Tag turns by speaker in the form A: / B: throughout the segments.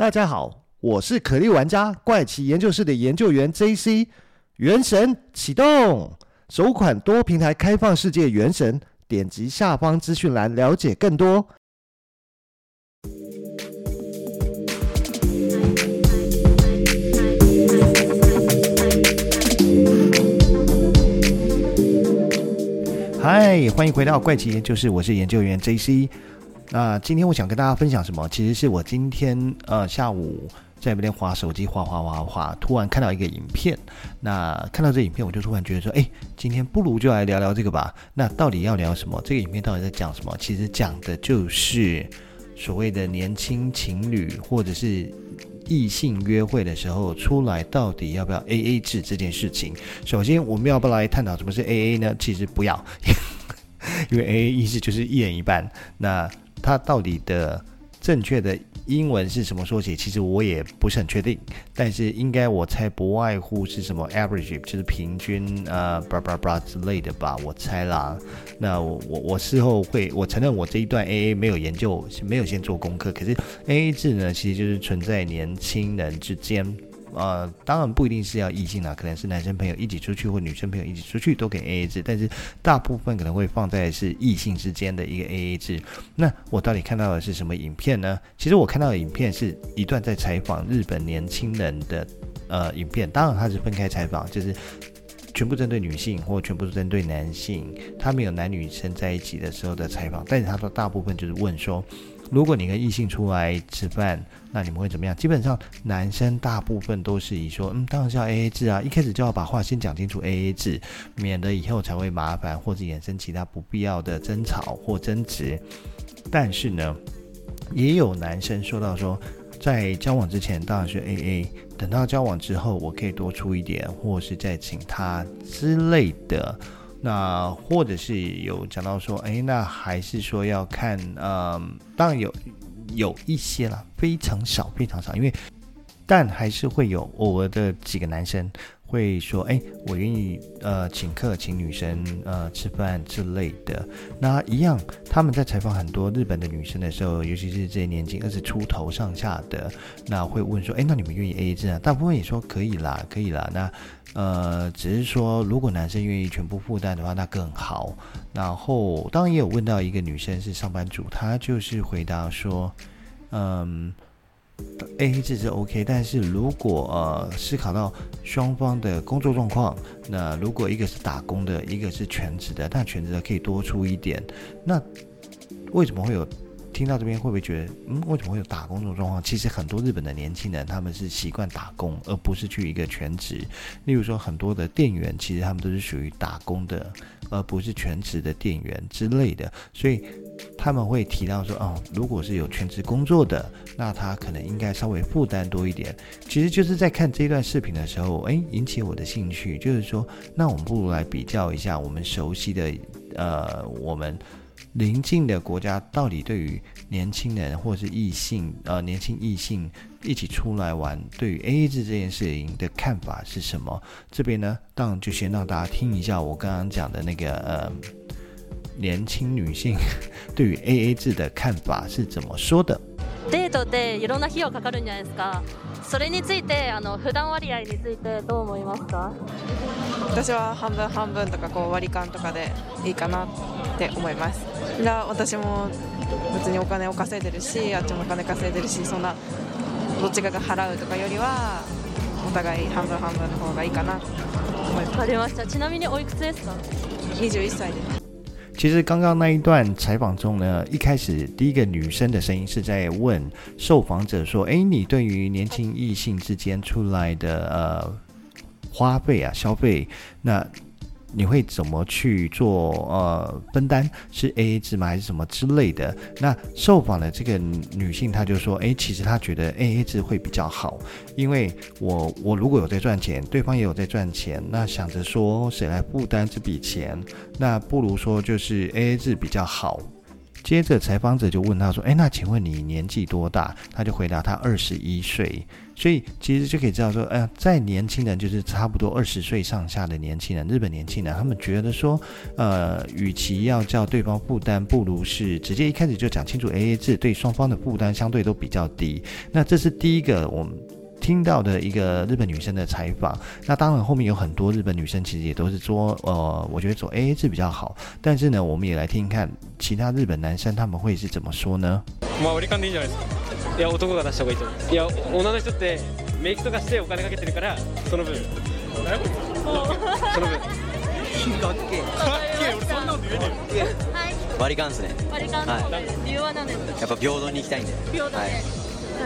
A: 大家好，我是可莉玩家怪奇研究室的研究员 JC。原神启动，首款多平台开放世界原神，点击下方资讯栏了解更多。嗨，欢迎回到怪奇研究室，我是研究员 JC。那今天我想跟大家分享什么？其实是我今天呃下午在那边滑手机，滑滑滑滑，突然看到一个影片。那看到这影片，我就突然觉得说，哎，今天不如就来聊聊这个吧。那到底要聊什么？这个影片到底在讲什么？其实讲的就是所谓的年轻情侣或者是异性约会的时候出来，到底要不要 AA 制这件事情。首先，我们要不来探讨什么是 AA 呢？其实不要，因为 AA 意思就是一人一半。那它到底的正确的英文是什么缩写？其实我也不是很确定，但是应该我猜不外乎是什么 average，就是平均呃，blah blah blah 之类的吧，我猜啦。那我我我事后会，我承认我这一段 AA 没有研究，没有先做功课。可是 AA 制呢，其实就是存在年轻人之间。呃，当然不一定是要异性啦，可能是男生朋友一起出去或女生朋友一起出去都给 AA 制，但是大部分可能会放在是异性之间的一个 AA 制。那我到底看到的是什么影片呢？其实我看到的影片是一段在采访日本年轻人的呃影片，当然它是分开采访，就是全部针对女性或全部针对男性，他没有男女生在一起的时候的采访，但是他说大部分就是问说。如果你跟异性出来吃饭，那你们会怎么样？基本上男生大部分都是以说，嗯，当然是要 AA 制啊，一开始就要把话先讲清楚，AA 制，免得以后才会麻烦或者衍生其他不必要的争吵或争执。但是呢，也有男生说到说，在交往之前当然是 AA，等到交往之后，我可以多出一点，或是再请他之类的。那或者是有讲到说，哎，那还是说要看，呃，当然有有一些了，非常少，非常少，因为，但还是会有偶尔的几个男生。会说，哎，我愿意，呃，请客，请女生，呃，吃饭之类的。那一样，他们在采访很多日本的女生的时候，尤其是这些年纪二十出头上下的，那会问说，哎，那你们愿意 AA 制啊？大部分也说可以啦，可以啦。那，呃，只是说，如果男生愿意全部负担的话，那更好。然后，当然也有问到一个女生是上班族，她就是回答说，嗯。AA 制是 OK，但是如果呃思考到双方的工作状况，那如果一个是打工的，一个是全职的，但全职的可以多出一点，那为什么会有？听到这边会不会觉得，嗯，为什么会有打工这种状况？其实很多日本的年轻人他们是习惯打工，而不是去一个全职。例如说，很多的店员其实他们都是属于打工的，而不是全职的店员之类的。所以他们会提到说，哦，如果是有全职工作的，那他可能应该稍微负担多一点。其实就是在看这段视频的时候，诶，引起我的兴趣，就是说，那我们不如来比较一下我们熟悉的，呃，我们。邻近的国家到底对于年轻人或是异性，呃，年轻异性一起出来玩，对于 AA 制这件事情的看法是什么？这边呢，当然就先让大家听一下我刚刚讲的那个，呃，年轻女性对于 AA 制的看法是怎么说的。
B: デートっていろんな费用かかるんじゃないですか。それについてあの负担割合についてどう思いますか？
C: 私は半分半分とかこう割り勘とかでいいかなって思います。じゃあ私も别にお金を稼いでるし、あっちもお金稼いでるし、そんなどっちかが払うとかよりはお互い半分半分の方がいいかなと思います。
B: わかりました。ちなみにおいくつですか
C: ？21歳です。
A: 其实刚刚那一段采访中呢，一开始第一个女生的声音是在问受访者说：“诶，你对于年轻异性之间出来的呃花费啊消费，那？”你会怎么去做？呃，分担是 AA 制吗？还是什么之类的？那受访的这个女性，她就说：“诶，其实她觉得 AA 制会比较好，因为我我如果有在赚钱，对方也有在赚钱，那想着说谁来负担这笔钱，那不如说就是 AA 制比较好。接着采访者就问他说：“哎，那请问你年纪多大？”他就回答他二十一岁。所以其实就可以知道说，哎呀，在年轻人就是差不多二十岁上下的年轻人，日本年轻人，他们觉得说，呃，与其要叫对方负担，不如是直接一开始就讲清楚 AA 制，对双方的负担相对都比较低。那这是第一个我们听到的一个日本女生的采访。那当然后面有很多日本女生其实也都是说，呃，我觉得做 AA 制比较好。但是呢，我们也来听听看其他日本男生他们会是怎么说呢？
D: いや男が出した方がいいと思ういや女の人ってメイクとかしてお金かけてるからその分何やこいつその分かっけえかっけえ俺そんなこと言えねえよはい割り勘ですね割り勘はい理由は何ですかやっぱ平等に行きたいんで平等で、はい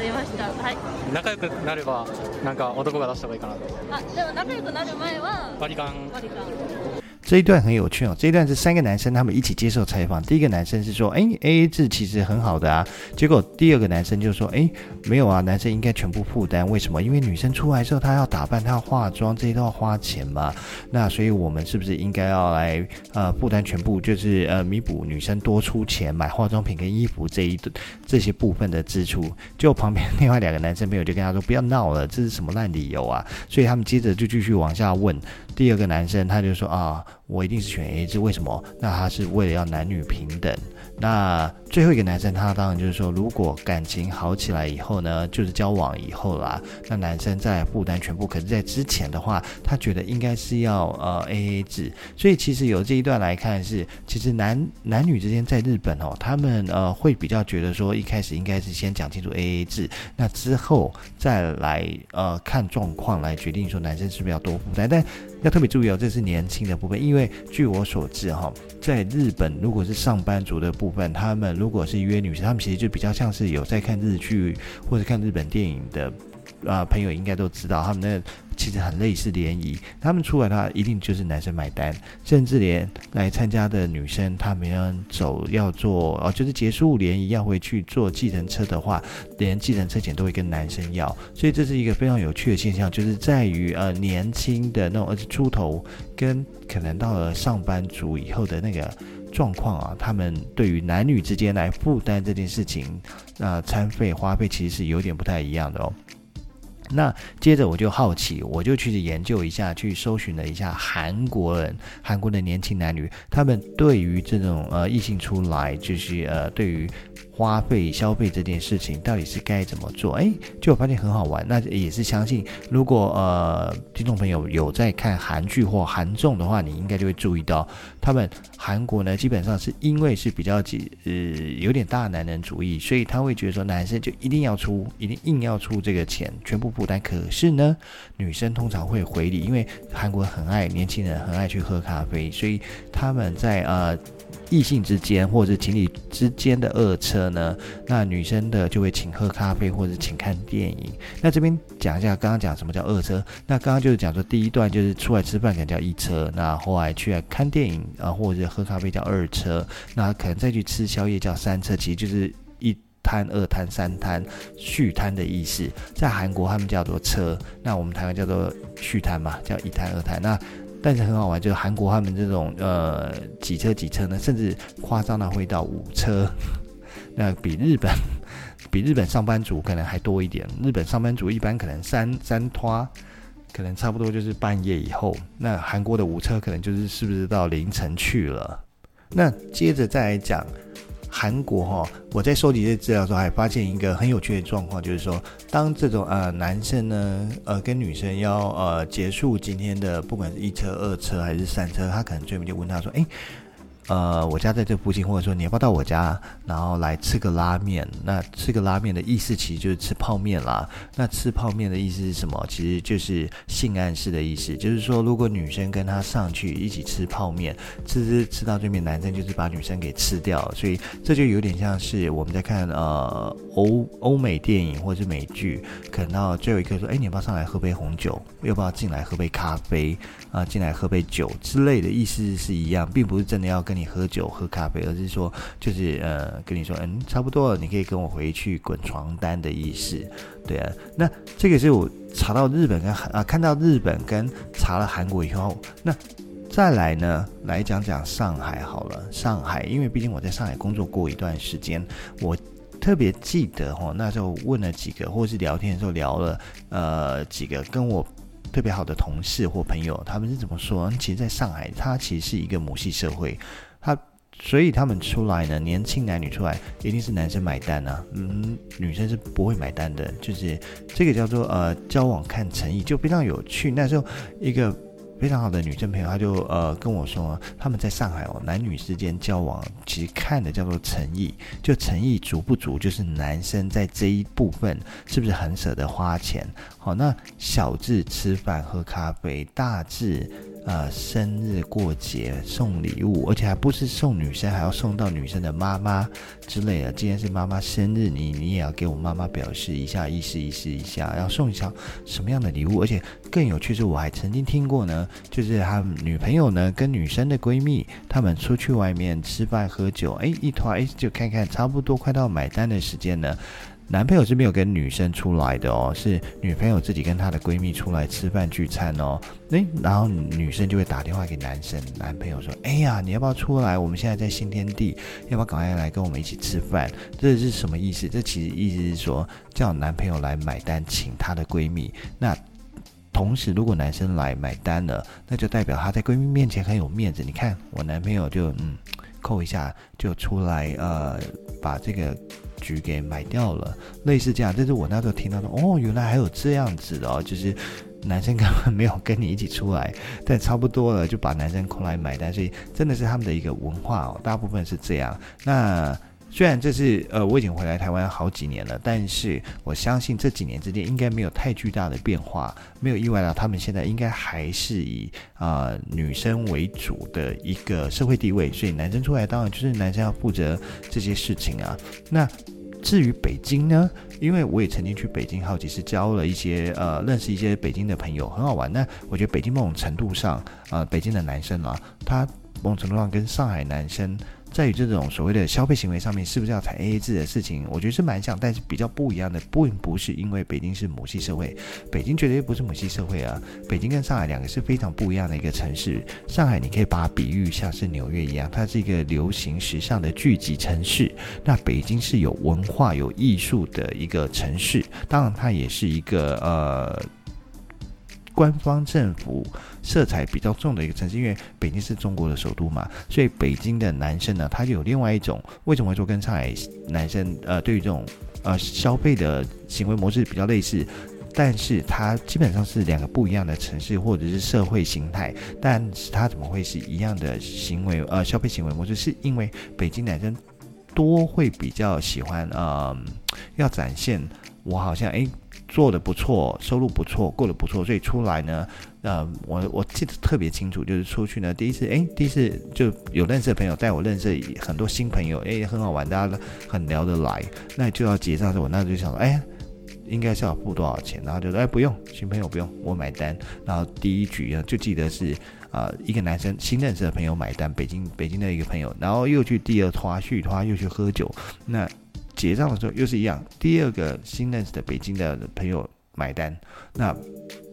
D: りました。はい。仲良くなればなんか男が出した方がいいかなと。あでも仲良くなる前は割り勘割り勘
A: 这一段很有趣哦，这一段是三个男生他们一起接受采访。第一个男生是说：“哎，AA 制其实很好的啊。”结果第二个男生就说：“哎，没有啊，男生应该全部负担。为什么？因为女生出来之后，她要打扮，她要化妆，这些都要花钱嘛。那所以我们是不是应该要来呃负担全部，就是呃弥补女生多出钱买化妆品跟衣服这一这些部分的支出？”就旁边另外两个男生朋友就跟他说：“不要闹了，这是什么烂理由啊？”所以他们接着就继续往下问。第二个男生他就说：“啊。”我一定是选 AA 制，为什么？那他是为了要男女平等。那最后一个男生，他当然就是说，如果感情好起来以后呢，就是交往以后啦，那男生再负担全部。可是，在之前的话，他觉得应该是要呃 AA 制。所以，其实有这一段来看是，其实男男女之间在日本哦，他们呃会比较觉得说，一开始应该是先讲清楚 AA 制，那之后再来呃看状况来决定说男生是不是要多负担。但要特别注意哦，这是年轻的部分，因为据我所知哈，在日本如果是上班族的部分，他们如果是约女生，他们其实就比较像是有在看日剧或者看日本电影的。啊、朋友应该都知道，他们那其实很类似联谊。他们出来的话，一定就是男生买单，甚至连来参加的女生，他们要走要坐哦，就是结束联谊要回去坐计程车的话，连计程车钱都会跟男生要。所以这是一个非常有趣的现象，就是在于呃年轻的那种二十出头，跟可能到了上班族以后的那个状况啊，他们对于男女之间来负担这件事情，那、餐费花费其实是有点不太一样的哦。那接着我就好奇，我就去研究一下，去搜寻了一下韩国人，韩国的年轻男女，他们对于这种呃异性出来，就是呃对于。花费消费这件事情到底是该怎么做？哎，就我发现很好玩。那也是相信，如果呃听众朋友有在看韩剧或韩综的话，你应该就会注意到，他们韩国呢基本上是因为是比较几呃有点大男人主义，所以他会觉得说男生就一定要出，一定硬要出这个钱，全部负担。可是呢，女生通常会回礼，因为韩国很爱年轻人，很爱去喝咖啡，所以他们在呃。异性之间或者是情侣之间的二车呢，那女生的就会请喝咖啡或者请看电影。那这边讲一下，刚刚讲什么叫二车？那刚刚就是讲说第一段就是出来吃饭可能叫一车，那后来去看电影啊或者喝咖啡叫二车，那可能再去吃宵夜叫三车，其实就是一摊、二摊、三摊续摊的意思。在韩国他们叫做车，那我们台湾叫做续摊嘛，叫一摊、二摊。那但是很好玩，就是韩国他们这种呃几车几车呢，甚至夸张的会到五车，那比日本 比日本上班族可能还多一点。日本上班族一般可能三三拖，可能差不多就是半夜以后。那韩国的五车可能就是是不是到凌晨去了？那接着再来讲。韩国哈，我在收集这些资料的时候，还发现一个很有趣的状况，就是说，当这种呃男生呢，呃跟女生要呃结束今天的，不管是一车、二车还是三车，他可能最后就问他说，哎。呃，我家在这附近，或者说你要不要到我家，然后来吃个拉面？那吃个拉面的意思其实就是吃泡面啦。那吃泡面的意思是什么？其实就是性暗示的意思，就是说如果女生跟他上去一起吃泡面，吃吃吃到对面，男生就是把女生给吃掉。所以这就有点像是我们在看呃欧欧美电影或者是美剧，可能到最后一刻说，哎，你要不要上来喝杯红酒？要不要进来喝杯咖啡？啊、进来喝杯酒之类的意思是一样，并不是真的要跟。跟你喝酒喝咖啡，而是说就是呃跟你说，嗯，差不多了，你可以跟我回去滚床单的意思，对啊。那这个是我查到日本跟韩啊，看到日本跟查了韩国以后，那再来呢，来讲讲上海好了。上海，因为毕竟我在上海工作过一段时间，我特别记得哈，那时候问了几个，或是聊天的时候聊了呃几个跟我特别好的同事或朋友，他们是怎么说？其实，在上海，它其实是一个母系社会，它所以他们出来呢，年轻男女出来，一定是男生买单啊，嗯，女生是不会买单的，就是这个叫做呃交往看诚意，就非常有趣。那时候一个。非常好的女生朋友，她就呃跟我说，他们在上海哦，男女之间交往其实看的叫做诚意，就诚意足不足，就是男生在这一部分是不是很舍得花钱。好，那小智吃饭喝咖啡，大智。呃，生日过节送礼物，而且还不是送女生，还要送到女生的妈妈之类的。今天是妈妈生日，你你也要给我妈妈表示一下，意思意思一下，要送一下什么样的礼物？而且更有趣是，我还曾经听过呢，就是他女朋友呢跟女生的闺蜜，他们出去外面吃饭喝酒，哎，一团哎就看看，差不多快到买单的时间呢。男朋友是没有跟女生出来的哦，是女朋友自己跟她的闺蜜出来吃饭聚餐哦。诶，然后女生就会打电话给男生，男朋友说：“哎呀，你要不要出来？我们现在在新天地，要不要赶快来跟我们一起吃饭？”这是什么意思？这其实意思是说叫男朋友来买单，请她的闺蜜。那同时，如果男生来买单了，那就代表他在闺蜜面前很有面子。你看，我男朋友就嗯扣一下就出来，呃，把这个。局给买掉了，类似这样，但是我那时候听到说哦，原来还有这样子的哦，就是男生根本没有跟你一起出来，但差不多了就把男生空来买单，所以真的是他们的一个文化哦，大部分是这样。那虽然这是呃我已经回来台湾好几年了，但是我相信这几年之间应该没有太巨大的变化，没有意外到他们现在应该还是以啊、女生为主的一个社会地位，所以男生出来当然就是男生要负责这些事情啊，那。至于北京呢，因为我也曾经去北京好几次，交了一些呃，认识一些北京的朋友，很好玩。那我觉得北京某种程度上，呃，北京的男生啊，他某种程度上跟上海男生。在于这种所谓的消费行为上面，是不是要采 AA 制的事情，我觉得是蛮像，但是比较不一样的，并不是因为北京是母系社会，北京绝对不是母系社会啊，北京跟上海两个是非常不一样的一个城市。上海你可以把它比喻像是纽约一样，它是一个流行时尚的聚集城市，那北京是有文化有艺术的一个城市，当然它也是一个呃。官方政府色彩比较重的一个城市，因为北京是中国的首都嘛，所以北京的男生呢，他就有另外一种，为什么会说跟上海男生呃，对于这种呃消费的行为模式比较类似，但是它基本上是两个不一样的城市或者是社会形态，但是它怎么会是一样的行为呃消费行为模式？是因为北京男生多会比较喜欢呃要展现我好像诶。做的不错，收入不错，过得不错，所以出来呢，呃，我我记得特别清楚，就是出去呢，第一次，哎，第一次就有认识的朋友带我认识很多新朋友，哎，很好玩，大家都很聊得来，那就要结账的时候，我那就想说，哎，应该是要付多少钱，然后就说，哎，不用，新朋友不用，我买单，然后第一局呢，就记得是啊、呃，一个男生新认识的朋友买单，北京北京的一个朋友，然后又去第二团续团又去喝酒，那。结账的时候又是一样，第二个新认识的北京的朋友买单，那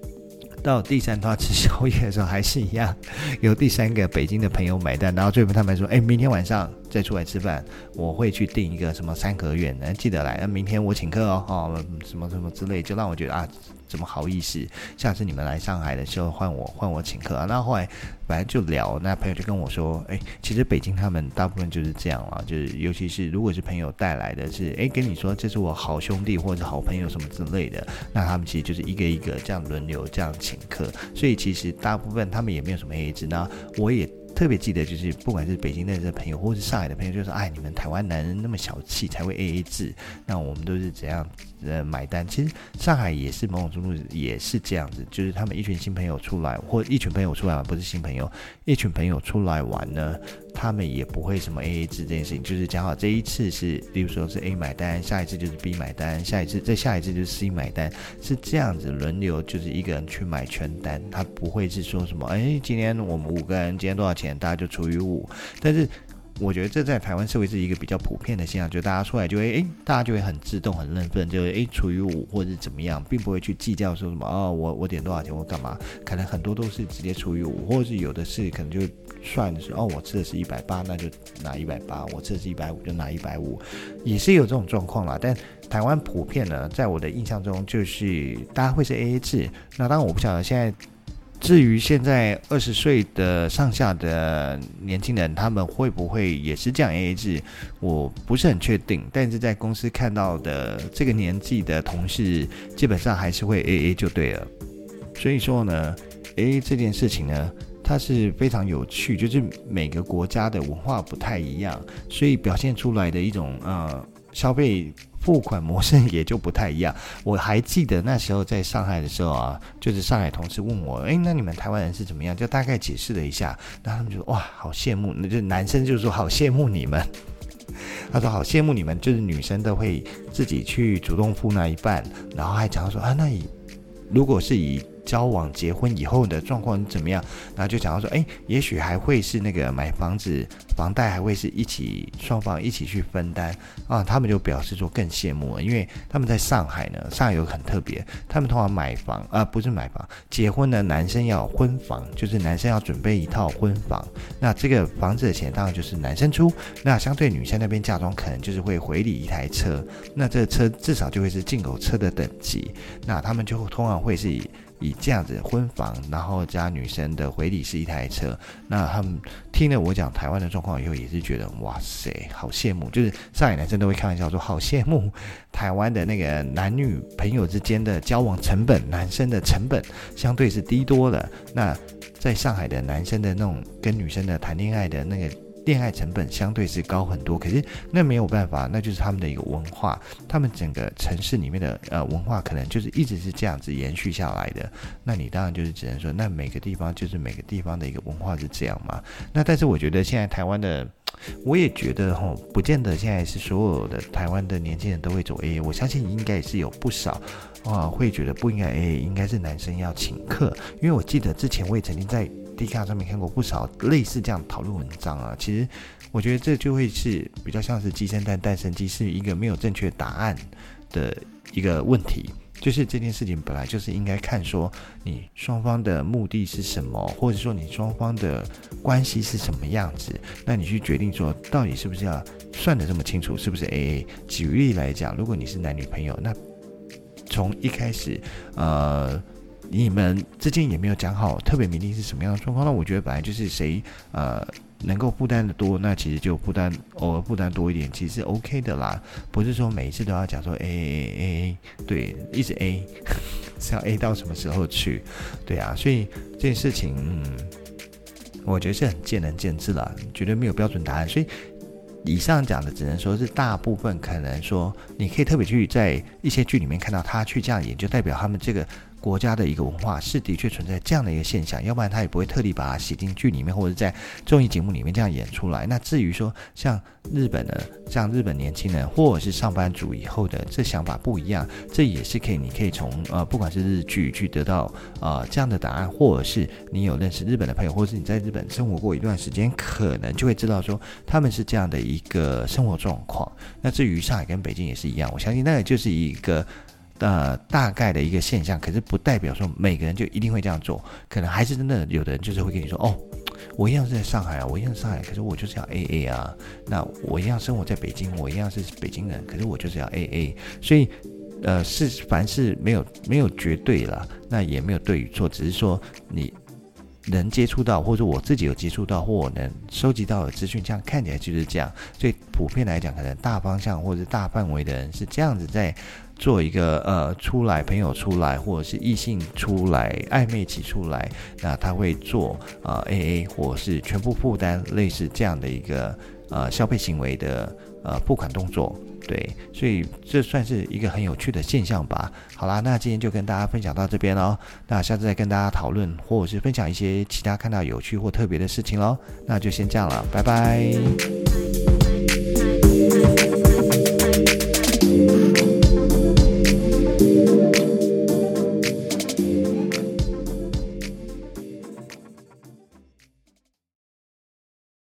A: 到第三趟吃宵夜的时候还是一样，有第三个北京的朋友买单，然后最后他们说，哎，明天晚上再出来吃饭，我会去订一个什么三合院，记得来，那明天我请客哦，哦，什么什么之类，就让我觉得啊。怎么好意思？下次你们来上海的时候换我换我请客啊！那后来反正就聊，那朋友就跟我说，哎，其实北京他们大部分就是这样啊，就是尤其是如果是朋友带来的是，哎，跟你说这是我好兄弟或者好朋友什么之类的，那他们其实就是一个一个这样轮流这样请客，所以其实大部分他们也没有什么 AA 制。那我也。特别记得，就是不管是北京的这朋友，或是上海的朋友，就说：“哎，你们台湾男人那么小气，才会 AA 制。那我们都是怎样呃买单？其实上海也是某种程度也是这样子，就是他们一群新朋友出来，或一群朋友出来玩，不是新朋友，一群朋友出来玩呢。”他们也不会什么 AA 制这件事情，就是讲好这一次是，例如说是 A 买单，下一次就是 B 买单，下一次再下一次就是 C 买单，是这样子轮流，就是一个人去买全单，他不会是说什么，哎，今天我们五个人，今天多少钱，大家就除以五。但是我觉得这在台湾社会是一个比较普遍的现象，就大家出来就会，诶，大家就会很自动、很认份，就会诶除以五或者是怎么样，并不会去计较说什么哦，我我点多少钱，我干嘛？可能很多都是直接除以五，或者是有的是可能就算的是哦，我吃的是一百八，那就拿一百八；我吃的是一百五，就拿一百五，也是有这种状况啦。但台湾普遍呢，在我的印象中，就是大家会是 AA 制。那当然我不晓得现在。至于现在二十岁的上下的年轻人，他们会不会也是这样 AA 制？我不是很确定。但是在公司看到的这个年纪的同事，基本上还是会 AA 就对了。所以说呢，AA 这件事情呢，它是非常有趣，就是每个国家的文化不太一样，所以表现出来的一种呃消费。付款模式也就不太一样。我还记得那时候在上海的时候啊，就是上海同事问我，诶，那你们台湾人是怎么样？就大概解释了一下，那他们就说哇，好羡慕。那就男生就说好羡慕你们。他说好羡慕你们，就是女生都会自己去主动付那一半，然后还讲说啊，那以如果是以。交往、结婚以后的状况怎么样？然后就讲到说，哎，也许还会是那个买房子，房贷还会是一起双方一起去分担啊。他们就表示说更羡慕了，因为他们在上海呢，上海有很特别，他们通常买房啊，不是买房，结婚呢男生要婚房，就是男生要准备一套婚房。那这个房子的钱当然就是男生出，那相对女生那边嫁妆可能就是会回礼一台车，那这车至少就会是进口车的等级，那他们就通常会是以。以这样子婚房，然后加女生的回礼是一台车，那他们听了我讲台湾的状况以后，也是觉得哇塞，好羡慕。就是上海男生都会开玩笑说，好羡慕台湾的那个男女朋友之间的交往成本，男生的成本相对是低多了。那在上海的男生的那种跟女生的谈恋爱的那个。恋爱成本相对是高很多，可是那没有办法，那就是他们的一个文化，他们整个城市里面的呃文化可能就是一直是这样子延续下来的。那你当然就是只能说，那每个地方就是每个地方的一个文化是这样嘛。那但是我觉得现在台湾的，我也觉得吼，不见得现在是所有的台湾的年轻人都会走 AA，我相信应该也是有不少啊会觉得不应该 AA，应该是男生要请客，因为我记得之前我也曾经在。D 卡上面看过不少类似这样讨论文章啊，其实我觉得这就会是比较像是鸡生蛋，蛋生鸡，是一个没有正确答案的一个问题。就是这件事情本来就是应该看说你双方的目的是什么，或者说你双方的关系是什么样子，那你去决定说到底是不是要算得这么清楚，是不是 AA？举例来讲，如果你是男女朋友，那从一开始，呃。你们之间也没有讲好特别明定是什么样的状况，那我觉得本来就是谁呃能够负担的多，那其实就负担偶尔负担多一点，其实是 OK 的啦，不是说每一次都要讲说 A A A A，对，一直 A 是要 A 到什么时候去？对啊，所以这件事情，嗯，我觉得是很见仁见智啦，绝对没有标准答案。所以以上讲的只能说是大部分可能说，你可以特别去在一些剧里面看到他去这样演，就代表他们这个。国家的一个文化是的确存在这样的一个现象，要不然他也不会特地把它写进剧里面，或者在综艺节目里面这样演出来。那至于说像日本的，像日本年轻人或者是上班族以后的这想法不一样，这也是可以，你可以从呃不管是日剧去得到呃这样的答案，或者是你有认识日本的朋友，或者是你在日本生活过一段时间，可能就会知道说他们是这样的一个生活状况。那至于上海跟北京也是一样，我相信那个就是一个。呃，大概的一个现象，可是不代表说每个人就一定会这样做，可能还是真的有的人就是会跟你说，哦，我一样是在上海啊，我一样是上海，可是我就是要 AA 啊，那我一样生活在北京，我一样是北京人，可是我就是要 AA，所以，呃，是凡事没有没有绝对了，那也没有对与错，只是说你能接触到，或者我自己有接触到，或我能收集到的资讯，这样看起来就是这样，所以普遍来讲，可能大方向或者大范围的人是这样子在。做一个呃出来朋友出来，或者是异性出来暧昧期出来，那他会做啊、AA 或是全部负担类似这样的一个呃消费行为的呃付款动作，对，所以这算是一个很有趣的现象吧。好啦，那今天就跟大家分享到这边喽，那下次再跟大家讨论或者是分享一些其他看到有趣或特别的事情喽，那就先这样了，拜拜。